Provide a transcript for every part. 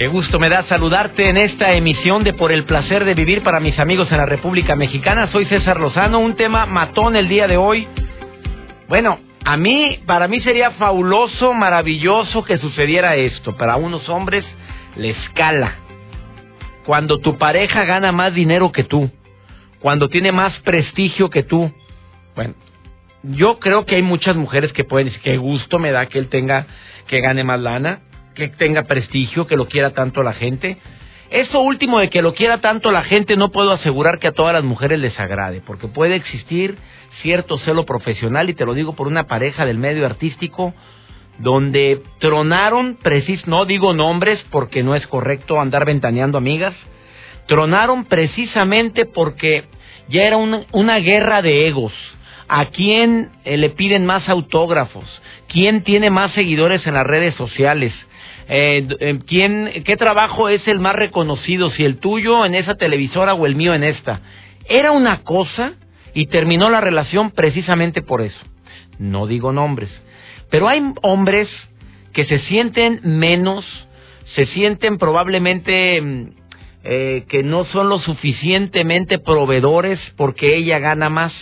Qué gusto me da saludarte en esta emisión de Por el placer de vivir para mis amigos en la República Mexicana. Soy César Lozano, un tema matón el día de hoy. Bueno, a mí, para mí sería fabuloso, maravilloso que sucediera esto. Para unos hombres le escala. Cuando tu pareja gana más dinero que tú, cuando tiene más prestigio que tú. Bueno, yo creo que hay muchas mujeres que pueden decir, qué gusto me da que él tenga, que gane más lana que tenga prestigio, que lo quiera tanto la gente. Eso último de que lo quiera tanto la gente no puedo asegurar que a todas las mujeres les agrade, porque puede existir cierto celo profesional, y te lo digo por una pareja del medio artístico, donde tronaron, precis, no digo nombres porque no es correcto andar ventaneando amigas, tronaron precisamente porque ya era una, una guerra de egos. ¿A quién eh, le piden más autógrafos? ¿Quién tiene más seguidores en las redes sociales? Eh, eh, ¿quién, qué trabajo es el más reconocido, si el tuyo en esa televisora o el mío en esta. Era una cosa y terminó la relación precisamente por eso. No digo nombres, pero hay hombres que se sienten menos, se sienten probablemente mm, que no son lo suficientemente proveedores porque ella gana más.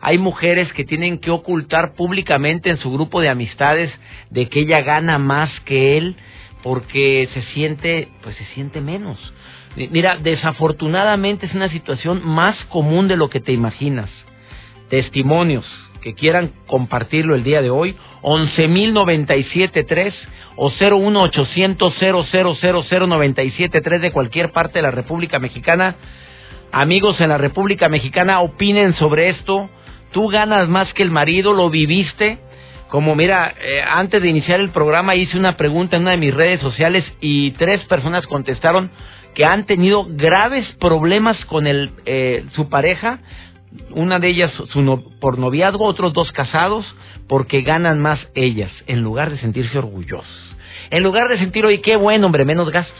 Hay mujeres que tienen que ocultar públicamente en su grupo de amistades de que ella gana más que él porque se siente, pues se siente menos. Mira, desafortunadamente es una situación más común de lo que te imaginas. Testimonios que quieran compartirlo el día de hoy, 11.097.3 o 01800 de cualquier parte de la República Mexicana. Amigos en la República Mexicana, opinen sobre esto. Tú ganas más que el marido, lo viviste como mira, eh, antes de iniciar el programa hice una pregunta en una de mis redes sociales y tres personas contestaron que han tenido graves problemas con el, eh, su pareja, una de ellas su por noviazgo, otros dos casados, porque ganan más ellas, en lugar de sentirse orgullosos. En lugar de sentir, oye, qué bueno, hombre, menos gastos.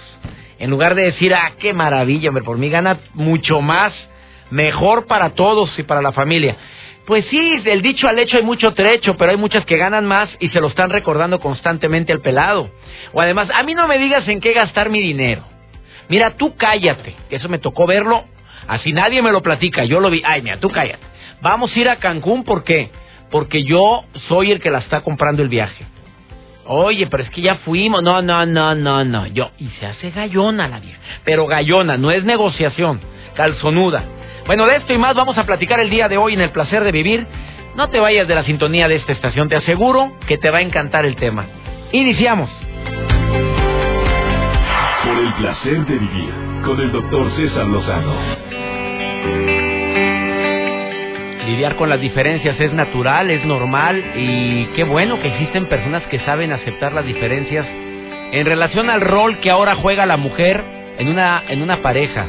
En lugar de decir, ah, qué maravilla, hombre, por mí gana mucho más, mejor para todos y para la familia. Pues sí, del dicho al hecho hay mucho trecho, pero hay muchas que ganan más y se lo están recordando constantemente al pelado. O además, a mí no me digas en qué gastar mi dinero. Mira, tú cállate, que eso me tocó verlo, así nadie me lo platica, yo lo vi. Ay, mira, tú cállate. Vamos a ir a Cancún, ¿por qué? Porque yo soy el que la está comprando el viaje. Oye, pero es que ya fuimos. No, no, no, no, no. Yo, y se hace gallona la vieja. Pero gallona, no es negociación. Calzonuda. Bueno, de esto y más vamos a platicar el día de hoy en el placer de vivir. No te vayas de la sintonía de esta estación, te aseguro que te va a encantar el tema. Iniciamos. Por el placer de vivir con el doctor César Lozano. Lidiar con las diferencias es natural, es normal y qué bueno que existen personas que saben aceptar las diferencias en relación al rol que ahora juega la mujer en una, en una pareja.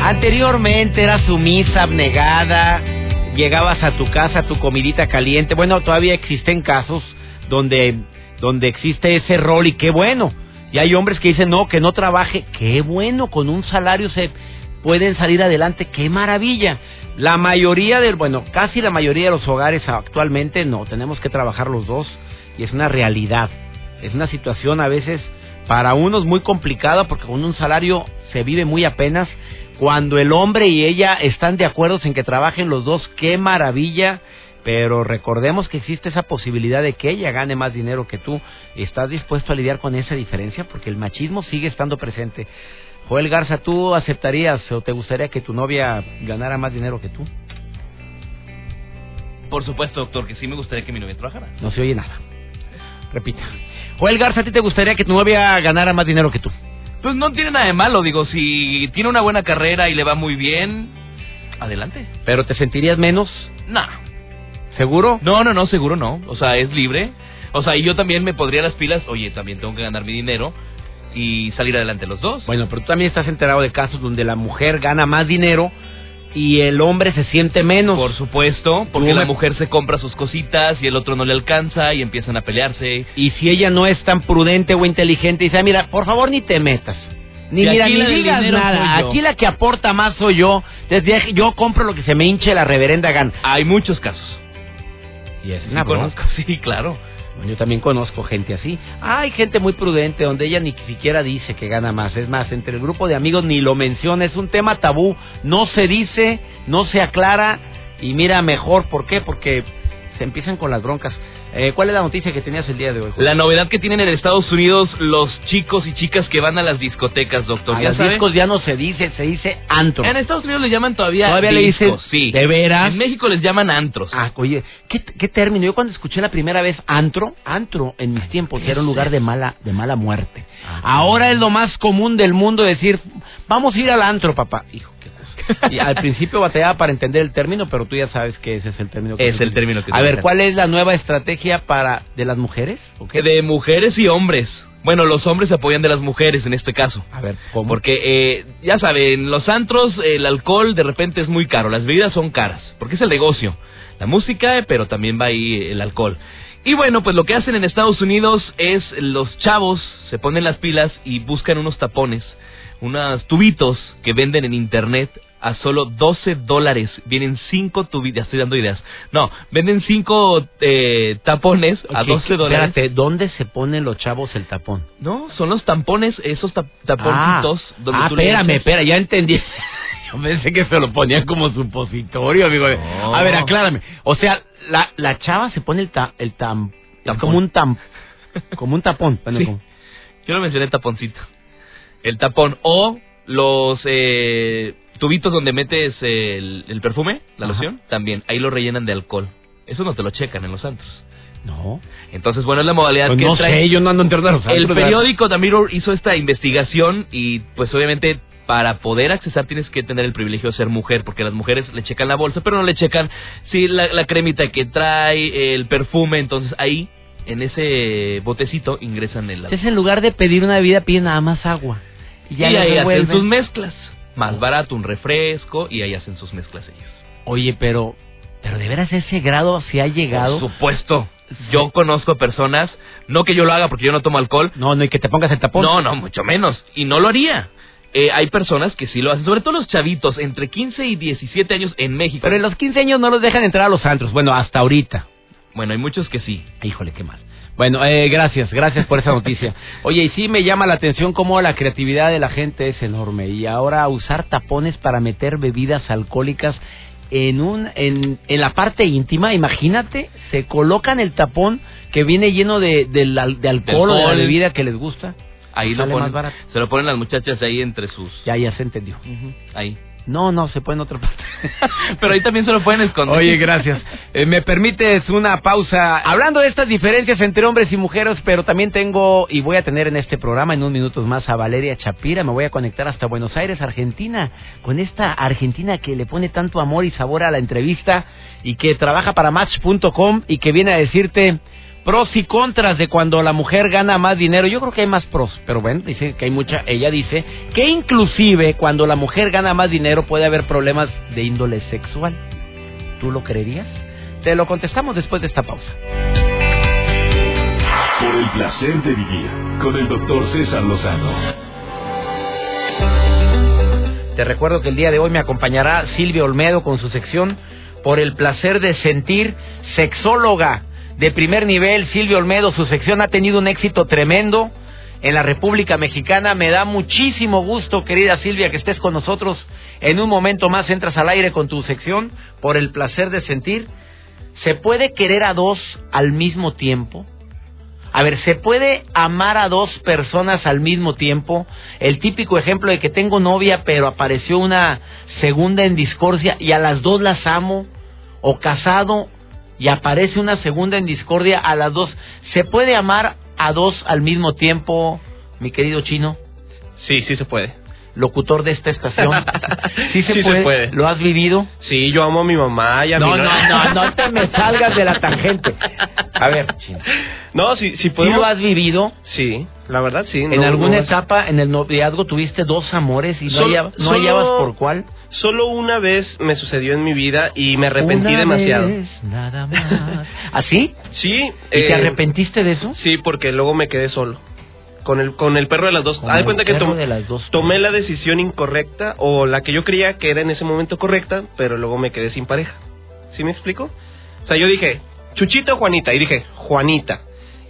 Anteriormente era sumisa, abnegada, llegabas a tu casa, tu comidita caliente. Bueno, todavía existen casos donde, donde existe ese rol y qué bueno. Y hay hombres que dicen, no, que no trabaje. Qué bueno, con un salario se pueden salir adelante. Qué maravilla. La mayoría del, bueno, casi la mayoría de los hogares actualmente no, tenemos que trabajar los dos y es una realidad. Es una situación a veces para unos muy complicada porque con un salario se vive muy apenas cuando el hombre y ella están de acuerdo en que trabajen los dos, qué maravilla. Pero recordemos que existe esa posibilidad de que ella gane más dinero que tú. ¿Estás dispuesto a lidiar con esa diferencia? Porque el machismo sigue estando presente. Joel Garza, ¿tú aceptarías o te gustaría que tu novia ganara más dinero que tú? Por supuesto, doctor, que sí me gustaría que mi novia trabajara. No se oye nada. Repita. Joel Garza, ¿a ti te gustaría que tu novia ganara más dinero que tú? Pues no tiene nada de malo, digo, si tiene una buena carrera y le va muy bien, adelante. ¿Pero te sentirías menos? No. ¿Seguro? No, no, no, seguro no. O sea, es libre. O sea, y yo también me podría las pilas, oye, también tengo que ganar mi dinero y salir adelante los dos. Bueno, pero tú también estás enterado de casos donde la mujer gana más dinero y el hombre se siente menos. Por supuesto, porque la mujer se compra sus cositas y el otro no le alcanza y empiezan a pelearse. Y si ella no es tan prudente o inteligente, dice, "Ah, mira, por favor ni te metas. Ni, mira, ni digas nada. Aquí la que aporta más soy yo. Desde yo compro lo que se me hinche la reverenda gana. Hay muchos casos. Y es bronca. sí, claro. Yo también conozco gente así. Hay gente muy prudente donde ella ni siquiera dice que gana más. Es más, entre el grupo de amigos ni lo menciona. Es un tema tabú. No se dice, no se aclara. Y mira, mejor. ¿Por qué? Porque se empiezan con las broncas. Eh, ¿Cuál es la noticia que tenías el día de hoy? La novedad que tienen en Estados Unidos los chicos y chicas que van a las discotecas, doctor. A ¿Ya los sabe? discos ya no se dice, se dice antro. En Estados Unidos le llaman todavía Todavía le dicen, discos, sí. ¿de veras? En México les llaman antros. Ah, oye, ¿qué, qué término? Yo cuando escuché la primera vez antro, antro en mis tiempos era un lugar de mala, de mala muerte. Ah, Ahora es lo más común del mundo decir, vamos a ir al antro, papá. Hijo, qué. Y al principio batallaba para entender el término, pero tú ya sabes que ese es el término. Que Es el término que A ver. ¿cuál es la nueva estrategia para de las mujeres? De mujeres y hombres. Bueno, los hombres se apoyan de las mujeres en este caso. A ver, ¿cómo? Porque, eh, ya saben, los antros, el alcohol de repente es muy caro, las bebidas son caras, porque es el negocio. La música, eh, pero también va ahí el alcohol. Y bueno, pues lo que hacen en Estados Unidos es los chavos se ponen las pilas y buscan unos tapones, unos tubitos que venden en internet a solo 12 dólares. Vienen 5 tubitos, ya estoy dando ideas. No, venden 5 tapones a Ok, 12 dólares. Espérate, ¿dónde se ponen los chavos el tapón? No, son los tampones, esos tap- taponcitos. Ah, donde ah, tú espérame, espera, ya entendí. Yo pensé que se lo ponían como supositorio, amigo. No. A ver, aclárame. O sea, la, la chava se pone el, ta, el tam, Tampón. como un tam, como un tapón. Bueno, Sí. como- Yo lo mencioné taponcito. El tapón. O los eh, tubitos donde metes el, el perfume, la Ajá. loción, también. Ahí lo rellenan de alcohol. Eso no te lo checan en los antros. No, Entonces, bueno, es la modalidad Pues que no trae. sé, yo no ando los El antros, periódico The Mirror hizo esta investigación y pues obviamente para poder accesar tienes que tener el privilegio de ser mujer, porque las mujeres le checan la bolsa, pero no le checan si la, la cremita que trae, el perfume, entonces ahí, en ese botecito, ingresan el Entonces, en lugar de pedir una bebida, piden nada más agua. Y Y, ya la ahí hacen sus mezclas. Más barato, un refresco, y ahí hacen sus mezclas ellos. Oye, pero, pero de veras ese grado se ha llegado. Por supuesto. Yo conozco personas, no que yo lo haga porque yo no tomo alcohol, No, no, y que te pongas el tapón. No, no, mucho menos. Y no lo haría. Eh, hay personas que sí lo hacen, sobre todo los chavitos entre 15 y 17 años en México. Pero en los 15 años no los dejan entrar a los antros. Bueno, hasta ahorita. Bueno, hay muchos que sí. Híjole, qué mal. Bueno, eh, gracias, gracias por esa noticia. Oye, y sí me llama la atención cómo la creatividad de la gente es enorme. Y ahora usar tapones para meter bebidas alcohólicas en un en, en la parte íntima, imagínate, se colocan el tapón que viene lleno de, del al- de alcohol o de la bebida que les gusta. Ahí lo ponen, se lo ponen las muchachas ahí entre sus... Ya, ya se entendió. Ahí. No, no, se puede en otra parte. Pero ahí también se lo pueden esconder. Oye, gracias. Eh, ¿Me permites una pausa? Hablando de estas diferencias entre hombres y mujeres, pero también tengo y voy a tener en este programa en unos minutos más a Valeria Chapira. Me voy a conectar hasta Buenos Aires, Argentina, con esta Argentina que le pone tanto amor y sabor a la entrevista y que trabaja para Match.com y que viene a decirte pros y contras de cuando la mujer gana más dinero. Yo creo que hay más pros, pero bueno, dice que hay mucha. Ella dice que inclusive cuando la mujer gana más dinero puede haber problemas de índole sexual. ¿Tú lo creerías? Te lo contestamos después de esta pausa. Por el placer de vivir con el doctor César Lozano. Te recuerdo que el día de hoy me acompañará Silvia Olmedo con su sección Por el placer de sentir, sexóloga de primer nivel. Silvia Olmedo, su sección ha tenido un éxito tremendo en la República Mexicana. Me da muchísimo gusto, querida Silvia, que estés con nosotros. En un momento más entras al aire con tu sección Por el placer de sentir. ¿Se puede querer a dos al mismo tiempo? A ver, ¿se puede amar a dos personas al mismo tiempo? El típico ejemplo de que tengo novia, pero apareció una segunda en discordia y a las dos las amo. O casado y aparece una segunda en discordia a las dos. ¿Se puede amar a dos al mismo tiempo, mi querido chino? Sí, sí se puede. Locutor de esta estación. ¿Sí se, Sí se puede? puede. ¿Lo has vivido? Sí, yo amo a mi mamá y a No, mi no, no, no te me salgas de la tangente. A ver, chino. No, si, si ¿Sí podemos... lo has vivido? Sí, la verdad sí. ¿En no- alguna no- etapa en el noviazgo tuviste dos amores y no, Solo- hallabas, no solo- hallabas por cuál? Solo una vez me sucedió en mi vida y me arrepentí Una demasiado. vez, nada más. ¿Así? Sí. ¿Y eh, te arrepentiste de eso? Sí, porque luego me quedé solo. Con el, con el perro de las dos. Con Haz de cuenta que tom- de las dos. tomé la decisión incorrecta o la que yo creía que era en ese momento correcta, pero luego me quedé sin pareja. ¿Sí me explico? O sea, yo dije, Chuchita o Juanita. Y dije, Juanita.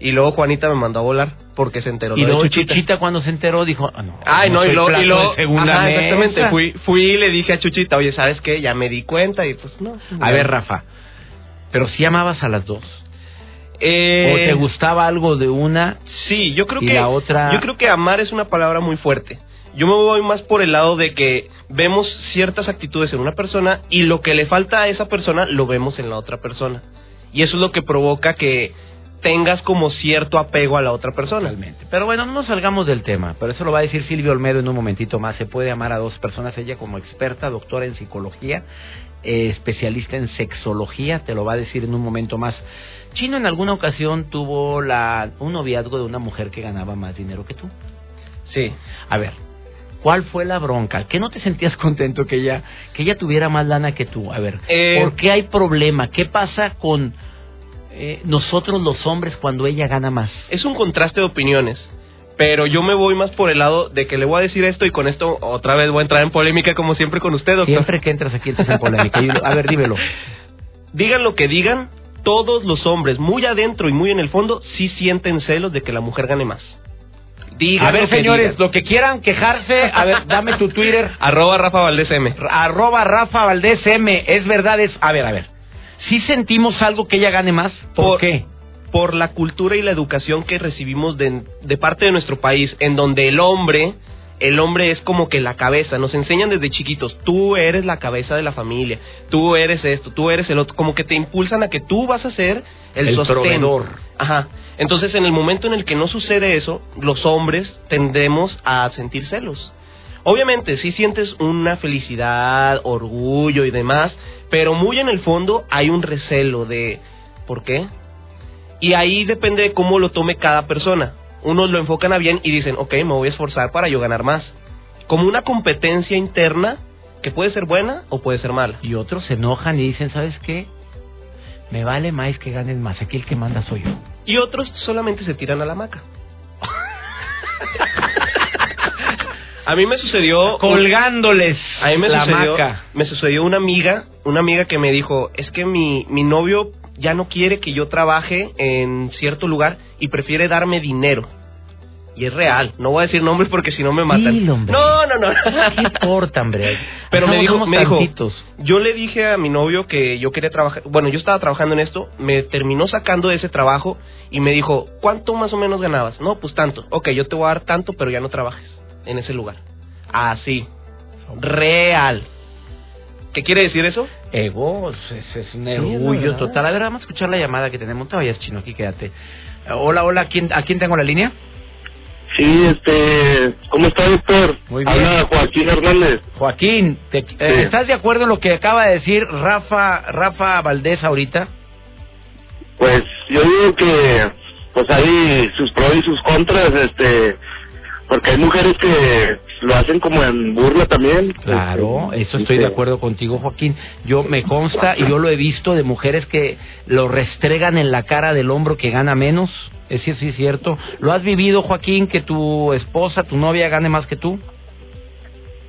Y luego Juanita me mandó a volar porque se enteró Y de luego Chuchita. Chuchita cuando se enteró dijo, ah, no, Ay, no, y luego, y luego de segunda ajá, mesa. exactamente, fui, fui y le dije a Chuchita, oye, ¿sabes qué? Ya me di cuenta y pues no. A ver, Rafa, pero si amabas a las dos. Eh, ¿O te gustaba algo de una? Sí, yo creo Y que la otra- yo creo que amar es una palabra muy fuerte. Yo me voy más por el lado de que vemos ciertas actitudes en una persona y lo que le falta a esa persona lo vemos en la otra persona. Y eso es lo que provoca que tengas como cierto apego a la otra persona. Totalmente. Pero bueno, no nos salgamos del tema. Pero eso lo va a decir Silvia Olmedo en un momentito más. Se puede amar a dos personas. Ella como experta, doctora en psicología, eh, especialista en sexología, te lo va a decir en un momento más. Chino en alguna ocasión tuvo la, un noviazgo de una mujer que ganaba más dinero que tú. Sí. A ver, ¿cuál fue la bronca? ¿Qué no te sentías contento que ella, que ella tuviera más lana que tú? A ver, Eh, ¿por qué hay problema? ¿Qué pasa con eh, nosotros los hombres cuando ella gana más? Es un contraste de opiniones. Pero yo me voy más por el lado de que le voy a decir esto y con esto otra vez voy a entrar en polémica como siempre con usted, doctor. Siempre que entras aquí entras en polémica. A ver, dímelo. Digan lo que digan, todos los hombres, muy adentro y muy en el fondo, sí sienten celos de que la mujer gane más. A ver, lo señores, digan. lo que quieran quejarse, a ver, dame tu Twitter, Arroba Rafa Valdés M. arroba Rafa Valdés M. Es verdad, es... A ver, a ver. ¿Sí sentimos algo que ella gane más? ¿Por, Por- qué? Por la cultura y la educación que recibimos de, de parte de nuestro país, en donde el hombre, el hombre es como que la cabeza, nos enseñan desde chiquitos, tú eres la cabeza de la familia, tú eres esto, tú eres el otro, como que te impulsan a que tú vas a ser el, El sostén. proveedor. Ajá. Entonces, en el momento en el que no sucede eso, los hombres tendemos a sentir celos. Obviamente, sí sientes una felicidad, orgullo y demás, pero muy en el fondo hay un recelo de ¿por qué? Y ahí depende de cómo lo tome cada persona. Unos lo enfocan a bien y dicen, ok, me voy a esforzar para yo ganar más. Como una competencia interna que puede ser buena o puede ser mala. Y otros se enojan y dicen, ¿sabes qué? Me vale más que ganen más. Aquí el que manda soy yo. Y otros solamente se tiran a la maca. a mí me sucedió... Colgándoles A mí me la sucedió, maca. me sucedió una amiga, una amiga que me dijo, es que mi, mi novio ya no quiere que yo trabaje en cierto lugar y prefiere darme dinero. Y es real, no voy a decir nombres porque si no me matan. Dilo. No, no, no. ¿Qué importa, hombre? Pero me dijo, me dijo, yo le dije a mi novio que yo quería trabajar, bueno, yo estaba trabajando en esto, me terminó sacando de ese trabajo y me dijo, ¿cuánto más o menos ganabas? No, pues tanto. Ok, yo te voy a dar tanto, pero ya no trabajes en ese lugar. Así. Real. ¿Qué quiere decir eso? Ego, es, es un orgullo total. A ver, vamos a escuchar la llamada que tenemos. Todavía es chino, aquí quédate. Eh, Hola, hola, ¿quién, ¿a quién tengo la línea? Sí, este, ¿cómo está, doctor? Muy bien. Habla Joaquín Hernández. Joaquín, te- eh, ¿estás de acuerdo en lo que acaba de decir Rafa, Rafa Valdés ahorita? Pues yo digo que, pues hay sus pros y sus contras, este, porque hay mujeres que lo hacen como en burla también. Claro, Este, eso estoy de acuerdo contigo, Joaquín. Yo me consta y yo lo he visto de mujeres que lo restregan en la cara del hombro que gana menos. Es sí es cierto. ¿Lo has vivido, Joaquín, que tu esposa, tu novia gane más que tú?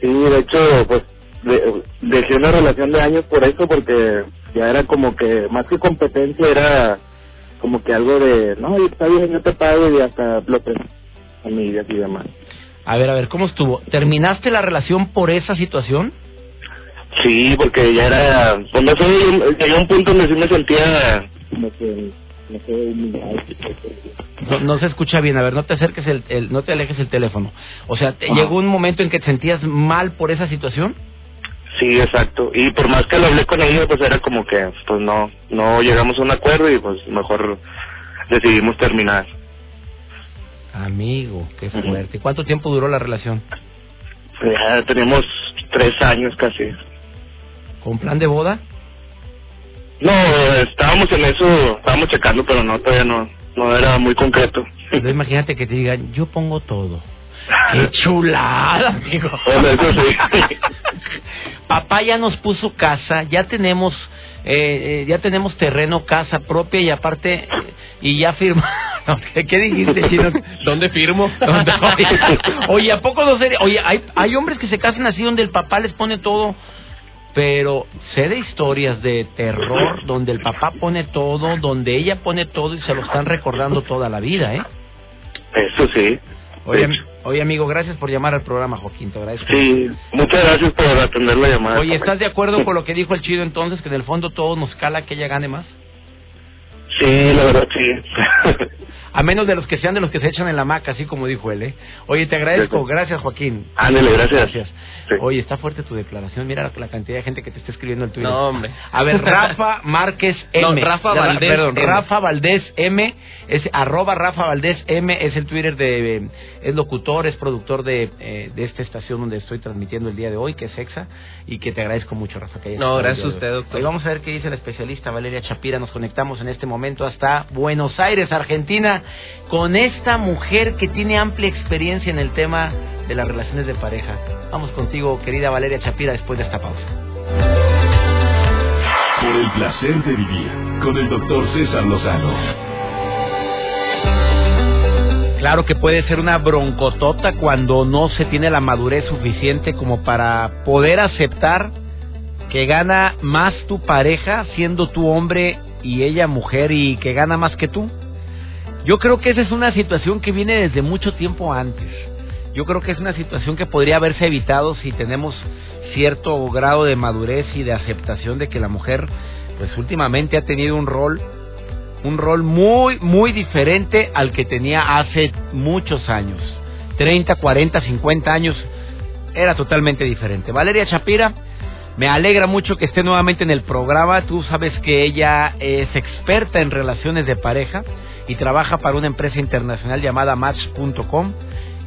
Sí, de hecho, pues de- dejé una relación de años por eso, porque ya era como que, más que competencia, era como que algo de, no, está bien, yo te pago y hasta lo que amigas y demás. A ver, a ver, ¿cómo estuvo? ¿Terminaste la relación por esa situación? Sí, porque ya era, pues no sé, llegué a un punto donde sí me sentía como que, no se escucha bien. A ver, no te acerques el, el- no te alejes el teléfono. O sea, ¿te Ajá. llegó un momento en que te sentías mal por esa situación? Sí, exacto. Y por más que lo hablé con ella, pues era como que, pues no, no llegamos a un acuerdo y pues mejor decidimos terminar. Amigo, qué fuerte. ¿Cuánto tiempo duró la relación? Ya tenemos tres años casi. ¿Con plan de boda? No, estábamos en eso, estábamos checando, pero no, todavía no, no era muy concreto. Pero imagínate que te digan, yo pongo todo. ¡Qué chulada, amigo! Bueno, eso sí. Papá ya nos puso casa, ya tenemos eh, eh, ya tenemos terreno, casa propia y aparte y ya firma. ¿Qué, qué dijiste, chino? ¿Dónde firmo? ¿Dónde? Oye, oye, ¿a poco no sería? Oye, hay, hay hombres que se casan así donde el papá les pone todo, pero sé de historias de terror donde el papá pone todo, donde ella pone todo y se lo están recordando toda la vida, ¿eh? Eso sí. Oye, oye amigo, gracias por llamar al programa, Joaquín, te agradezco. Sí, muchas gracias por atender la llamada. Oye, ¿estás de acuerdo con lo que dijo el chido entonces, que en el fondo todo nos cala que ella gane más? Sí, la verdad sí. A menos de los que sean de los que se echan en la maca, así como dijo él, ¿eh? Oye, te agradezco, Cierto. gracias Joaquín. Ándele, gracias. Gracias. Sí. Oye, está fuerte tu declaración. Mira la, la cantidad de gente que te está escribiendo en Twitter. No, hombre. A ver, Rafa Márquez No, M. Rafa Valdés Perdón, M. Rafa Valdés M. Es arroba Rafa Valdés M. Es el Twitter de... es locutor, es productor de, eh, de esta estación donde estoy transmitiendo el día de hoy, que es EXA. Y que te agradezco mucho, Rafa. Que No, gracias a usted, doctor. Hoy vamos a ver qué dice la especialista Valeria Chapira. Nos conectamos en este momento hasta Buenos Aires, Argentina, con esta mujer que tiene amplia experiencia en el tema de las relaciones de pareja. Vamos contigo, querida Valeria Chapira, después de esta pausa. Por el placer de vivir con el doctor César Lozano. Claro que puede ser una broncotota cuando no se tiene la madurez suficiente como para poder aceptar que gana más tu pareja siendo tú hombre y ella mujer y que gana más que tú. Yo creo que esa es una situación que viene desde mucho tiempo antes. Yo creo que es una situación que podría haberse evitado si tenemos cierto grado de madurez y de aceptación de que la mujer pues últimamente ha tenido un rol un rol muy, muy diferente al que tenía hace muchos años. 30, 40, 50 años, era totalmente diferente. Valeria Chapira, me alegra mucho que esté nuevamente en el programa. Tú sabes que ella es experta en relaciones de pareja y trabaja para una empresa internacional llamada Match.com.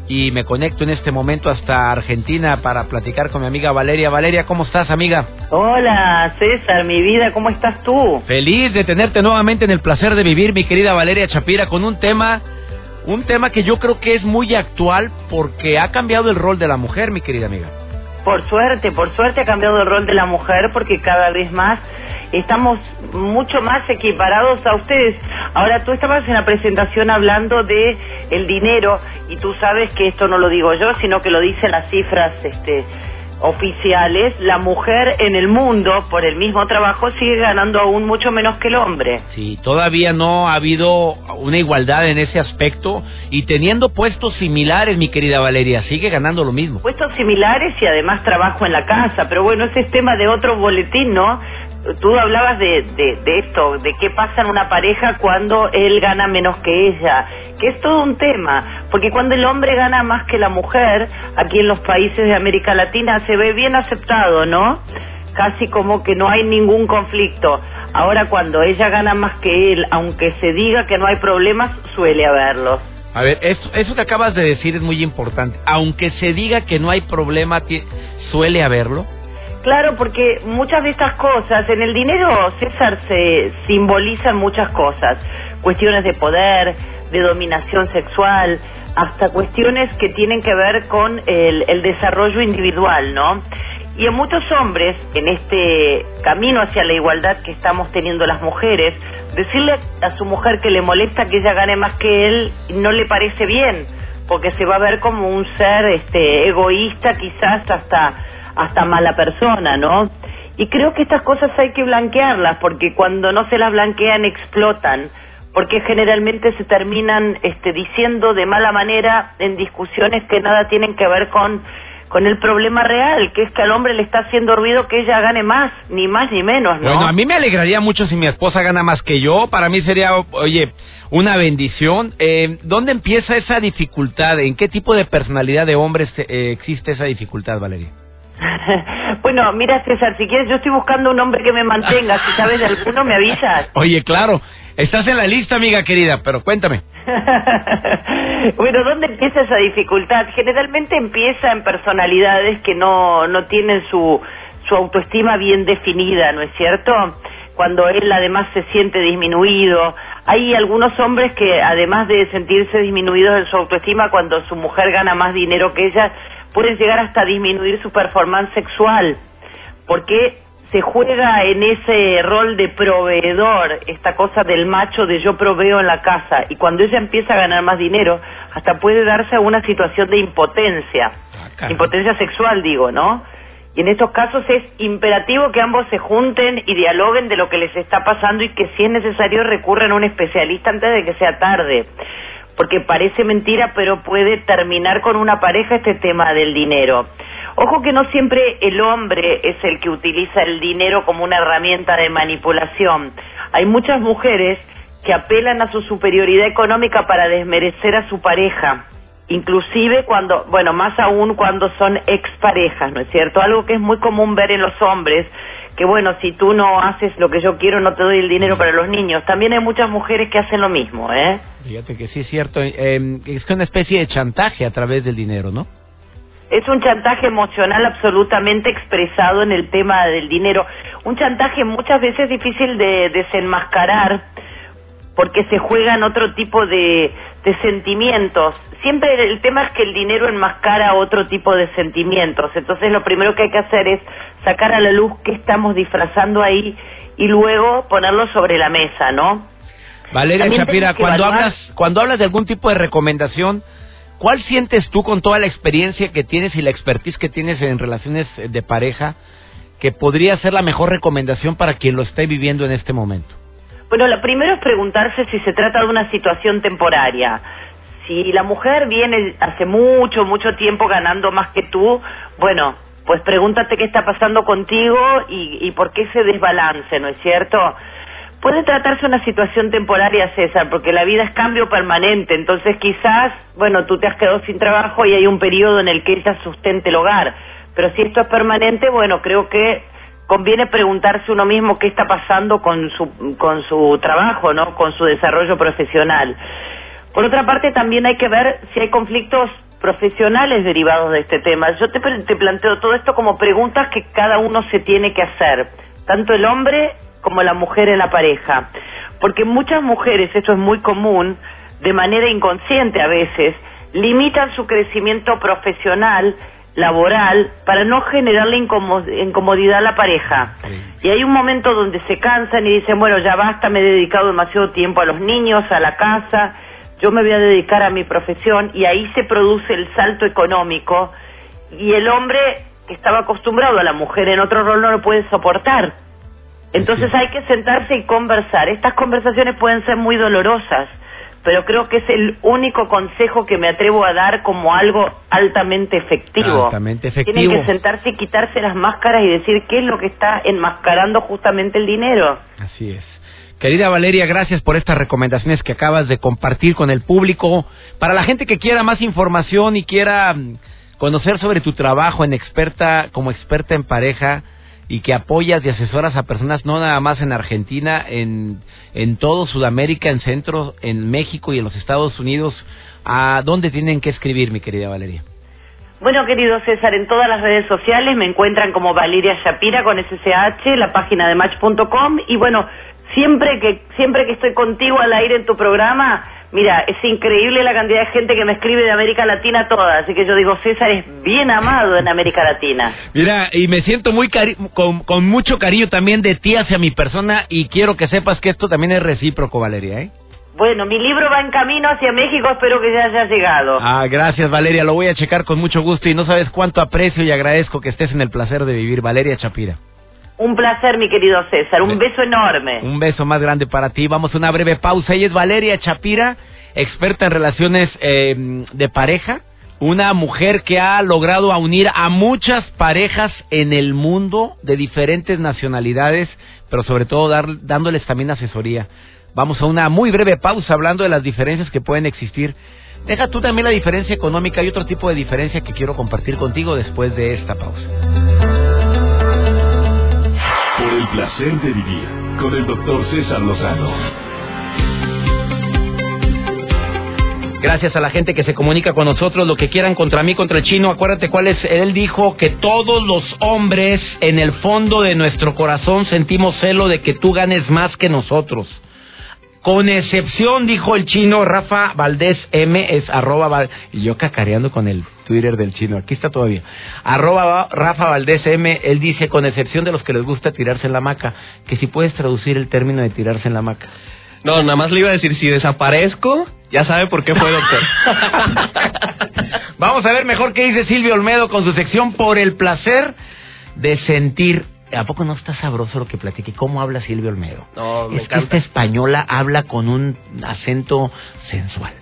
Y me conecto en este momento hasta Argentina para platicar con mi amiga Valeria. Valeria, ¿cómo estás, amiga? Hola, César, mi vida, ¿cómo estás tú? Feliz de tenerte nuevamente en el placer de vivir, mi querida Valeria Chapira, con un tema, un tema que yo creo que es muy actual porque ha cambiado el rol de la mujer, mi querida amiga. Por suerte, por suerte ha cambiado el rol de la mujer porque cada vez más estamos mucho más equiparados a ustedes. Ahora tú estabas en la presentación hablando de el dinero y tú sabes que esto no lo digo yo, sino que lo dicen las cifras este oficiales, la mujer en el mundo por el mismo trabajo sigue ganando aún mucho menos que el hombre. Sí, todavía no ha habido una igualdad en ese aspecto y teniendo puestos similares, mi querida Valeria, sigue ganando lo mismo. puestos similares y además trabajo en la casa, pero bueno, ese es tema de otro boletín, ¿no? Tú hablabas de, de, esto, de qué pasa en una pareja cuando él gana menos que ella, que es todo un tema, porque cuando el hombre gana más que la mujer, aquí en los países de América Latina se ve bien aceptado, ¿no? Casi como que no hay ningún conflicto. Ahora cuando ella gana más que él, aunque se diga que no hay problemas, suele haberlos. A ver, eso, eso que acabas de decir es muy importante. Aunque se diga que no hay problema, suele haberlo. Claro, porque muchas de estas cosas, en el dinero, César, se simbolizan muchas cosas. Cuestiones de poder, de dominación sexual, hasta cuestiones que tienen que ver con el, desarrollo individual, ¿no? Y en muchos hombres, en este camino hacia la igualdad que estamos teniendo las mujeres, decirle a su mujer que le molesta que ella gane más que él no le parece bien, porque se va a ver como un ser este, egoísta, quizás hasta hasta mala persona, ¿no? Y creo que estas cosas hay que blanquearlas, porque cuando no se las blanquean explotan, porque generalmente se terminan este, diciendo de mala manera en discusiones que nada tienen que ver con, con el problema real, que es que al hombre le está haciendo ruido que ella gane más, ni más ni menos, ¿no? Bueno, a mí me alegraría mucho si mi esposa gana más que yo. Para mí sería, oye, una bendición. Eh, ¿Dónde empieza esa dificultad? ¿En qué tipo de personalidad de hombres eh, existe esa dificultad, Valeria? bueno, mira César, si quieres, yo estoy buscando un hombre que me mantenga, si sabes de alguno me avisas. Oye, claro, estás en la lista, amiga querida, pero cuéntame. bueno, ¿dónde empieza esa dificultad? Generalmente empieza en personalidades que no, no tienen su, su autoestima bien definida, ¿no es cierto? cuando él además se siente disminuido. Hay algunos hombres que además de sentirse disminuidos en su autoestima cuando su mujer gana más dinero que ella, pueden llegar hasta disminuir su performance sexual, porque se juega en ese rol de proveedor, esta cosa del macho de yo proveo en la casa, y cuando ella empieza a ganar más dinero, hasta puede darse a una situación de impotencia, Ah, impotencia sexual digo, ¿no? Y en estos casos es imperativo que ambos se junten y dialoguen de lo que les está pasando y que si es necesario recurran a un especialista antes de que sea tarde. Porque parece mentira, pero puede terminar con una pareja este tema del dinero. Ojo que no siempre el hombre es el que utiliza el dinero como una herramienta de manipulación. Hay muchas mujeres que apelan a su superioridad económica para desmerecer a su pareja inclusive cuando, bueno, más aún cuando son exparejas, ¿no es cierto? Algo que es muy común ver en los hombres, que bueno, si tú no haces lo que yo quiero, no te doy el dinero para los niños. También hay muchas mujeres que hacen lo mismo, ¿eh? Fíjate que sí es cierto. eh, es que una especie de chantaje a través del dinero, ¿no? Es un chantaje emocional absolutamente expresado en el tema del dinero. Un chantaje muchas veces difícil de desenmascarar porque se juegan otro tipo de, de sentimientos. Siempre el tema es que el dinero enmascara otro tipo de sentimientos. Entonces lo primero que hay que hacer es sacar a la luz qué estamos disfrazando ahí y luego ponerlo sobre la mesa, ¿no? Valeria También Shapira, cuando evaluar- hablas, cuando hablas de algún tipo de recomendación, ¿cuál sientes tú con toda la experiencia que tienes y la expertise que tienes en relaciones de pareja que podría ser la mejor recomendación para quien lo esté viviendo en este momento? Bueno, lo primero es preguntarse si se trata de una situación temporaria. Si la mujer viene hace mucho, mucho tiempo ganando más que tú, bueno, pues pregúntate qué está pasando contigo y, por qué ese desbalance, ¿no es cierto? Puede tratarse una situación temporaria, César, porque la vida es cambio permanente, entonces quizás, bueno, tú te has quedado sin trabajo y hay un periodo en el que ella sustente el hogar, pero si esto es permanente, bueno, creo que conviene preguntarse uno mismo qué está pasando con su, con su trabajo, ¿no? Con su desarrollo profesional. Por otra parte, también hay que ver si hay conflictos profesionales derivados de este tema. Yo te, te planteo todo esto como preguntas que cada uno se tiene que hacer, tanto el hombre como la mujer en la pareja. Porque muchas mujeres, esto es muy común, de manera inconsciente a veces, limitan su crecimiento profesional, laboral, para no generarle incomo- incomodidad a la pareja. Y hay un momento donde se cansan y dicen, bueno, ya basta, me he dedicado demasiado tiempo a los niños, a la casa, yo me voy a dedicar a mi profesión y ahí se produce el salto económico y el hombre que estaba acostumbrado a la mujer en otro rol no lo puede soportar. Entonces hay que sentarse y conversar. Estas conversaciones pueden ser muy dolorosas, pero creo que es el único consejo que me atrevo a dar como algo altamente efectivo. Altamente Tienen efectivo. que sentarse y quitarse las máscaras y decir qué es lo que está enmascarando justamente el dinero. Así es. Querida Valeria, gracias por estas recomendaciones que acabas de compartir con el público. Para la gente que quiera más información y quiera mm, conocer sobre tu trabajo en experta como experta en pareja y que apoyas y asesoras a personas no nada más en Argentina, en en todo Sudamérica, en Centro, en México y en los Estados Unidos, ¿a dónde tienen que escribir, mi querida Valeria? Bueno, querido César, en todas las redes sociales me encuentran como Valeria Shapira con SSH, la página de match.com y bueno, siempre que siempre que estoy contigo al aire en tu programa, mira, es increíble la cantidad de gente que me escribe de América Latina toda, así que yo digo, César es bien amado en América Latina. Mira, y me siento muy cari con, con mucho cariño también de ti hacia mi persona y quiero que sepas que esto también es recíproco, Valeria, ¿eh? Bueno, mi libro va en camino hacia México, espero que ya haya llegado. Ah, gracias, Valeria, lo voy a checar con mucho gusto y no sabes cuánto aprecio y agradezco que estés en el placer de vivir, Valeria Chapira. Un placer, mi querido César, un beso enorme. Un beso más grande para ti. Vamos a una breve pausa. Ella es Valeria Chapira, experta en relaciones eh, de pareja. Una mujer que ha logrado a unir a muchas parejas en el mundo de diferentes nacionalidades, pero sobre todo dar, dándoles también asesoría. Vamos a una muy breve pausa hablando de las diferencias que pueden existir. Deja tú también la diferencia económica y otro tipo de diferencia que quiero compartir contigo después de esta pausa. Placer de vivir con el doctor César Lozano. Gracias a la gente que se comunica con nosotros, lo que quieran contra mí, contra el chino. Acuérdate cuál es. Él dijo que todos los hombres en el fondo de nuestro corazón sentimos celo de que tú ganes más que nosotros. Con excepción, dijo el chino Rafa Valdés M, es arroba, Val- y yo cacareando con el Twitter del chino, aquí está todavía. Arroba Rafa Valdés M, él dice, con excepción de los que les gusta tirarse en la hamaca, que si puedes traducir el término de tirarse en la hamaca. No, nada más le iba a decir, si desaparezco, ya sabe por qué fue, doctor. Vamos a ver mejor qué dice Silvio Olmedo con su sección por el placer de sentir. ¿A poco no está sabroso lo que platiqué? ¿Cómo habla Silvio Olmedo? No, me es que esta española habla con un acento sensual.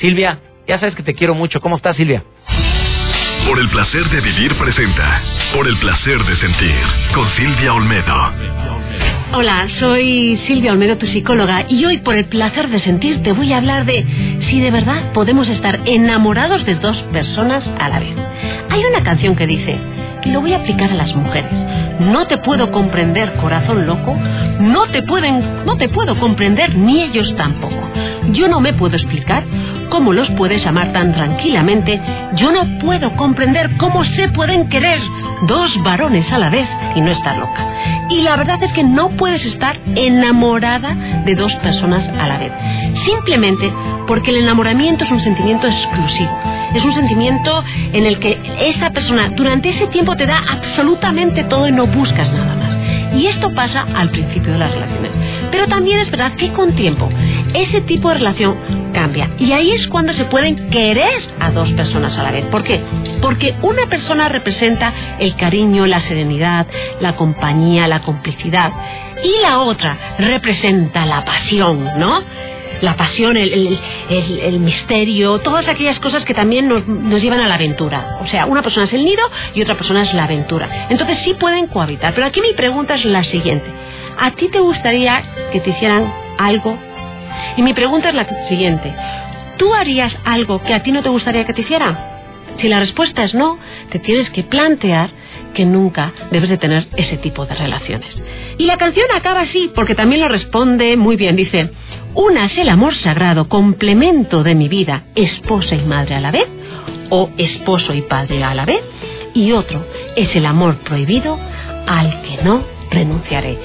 Silvia, ya sabes que te quiero mucho. ¿Cómo estás, Silvia? Por el placer de vivir presenta. Por el placer de sentir. Con Silvia Olmedo. Hola, soy Silvia Olmedo, tu psicóloga, y hoy por el placer de sentir te voy a hablar de si de verdad podemos estar enamorados de dos personas a la vez. Hay una canción que dice, y lo voy a aplicar a las mujeres, no te puedo comprender, corazón loco, no te pueden, no te puedo comprender ni ellos tampoco. Yo no me puedo explicar cómo los puedes amar tan tranquilamente, yo no puedo comprender cómo se pueden querer dos varones a la vez y no estar loca. Y la verdad es que no puedes estar enamorada de dos personas a la vez. Simplemente porque el enamoramiento es un sentimiento exclusivo. Es un sentimiento en el que esa persona durante ese tiempo te da absolutamente todo y no buscas nada más. Y esto pasa al principio de las relaciones. Pero también es verdad que con tiempo ese tipo de relación cambia. Y ahí es cuando se pueden querer a dos personas a la vez. ¿Por qué? Porque una persona representa el cariño, la serenidad, la compañía, la complicidad. Y la otra representa la pasión, ¿no? La pasión, el, el- el- el misterio, todas aquellas cosas que también nos, nos llevan a la aventura. O sea, una persona es el nido y otra persona es la aventura. Entonces sí pueden cohabitar. Pero aquí mi pregunta es la siguiente. ¿A ti te gustaría que te hicieran algo? Y mi pregunta es la siguiente. ¿Tú harías algo que a ti no te gustaría que te hicieran? Si la respuesta es no, te tienes que plantear que nunca debes de tener ese tipo de relaciones. Y la canción acaba así, porque también lo responde muy bien. Dice, una es el amor sagrado, complemento de mi vida, esposa y madre a la vez, o esposo y padre a la vez, y otro es el amor prohibido al que no renunciaré.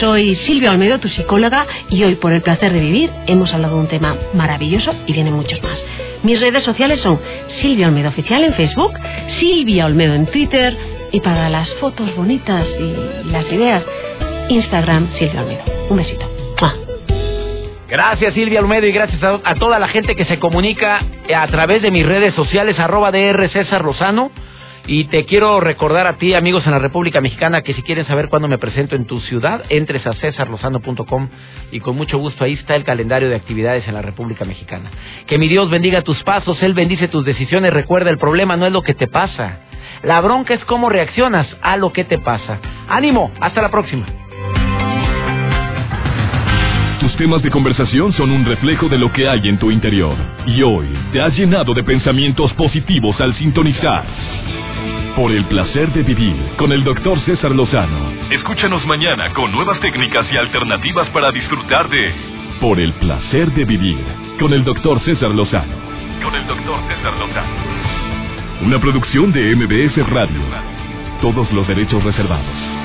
Soy Silvia Olmedo, tu psicóloga, y hoy por el placer de vivir hemos hablado de un tema maravilloso y vienen muchos más. Mis redes sociales son Silvia Olmedo Oficial en Facebook, Silvia Olmedo en Twitter y para las fotos bonitas y las ideas, Instagram Silvia Olmedo. Un besito. ¡Mua! Gracias Silvia Olmedo y gracias a, a toda la gente que se comunica a través de mis redes sociales, arroba DR César Lozano. Y te quiero recordar a ti, amigos en la República Mexicana, que si quieren saber cuándo me presento en tu ciudad, entres a cesarlozano.com y con mucho gusto ahí está el calendario de actividades en la República Mexicana. Que mi Dios bendiga tus pasos, Él bendice tus decisiones. Recuerda, el problema no es lo que te pasa. La bronca es cómo reaccionas a lo que te pasa. Ánimo, hasta la próxima. Tus temas de conversación son un reflejo de lo que hay en tu interior. Y hoy te has llenado de pensamientos positivos al sintonizar. Por el placer de vivir con el doctor César Lozano. Escúchanos mañana con nuevas técnicas y alternativas para disfrutar de Por el placer de vivir con el doctor César Lozano. Con el doctor César Lozano. Una producción de MBS Radio. Todos los derechos reservados.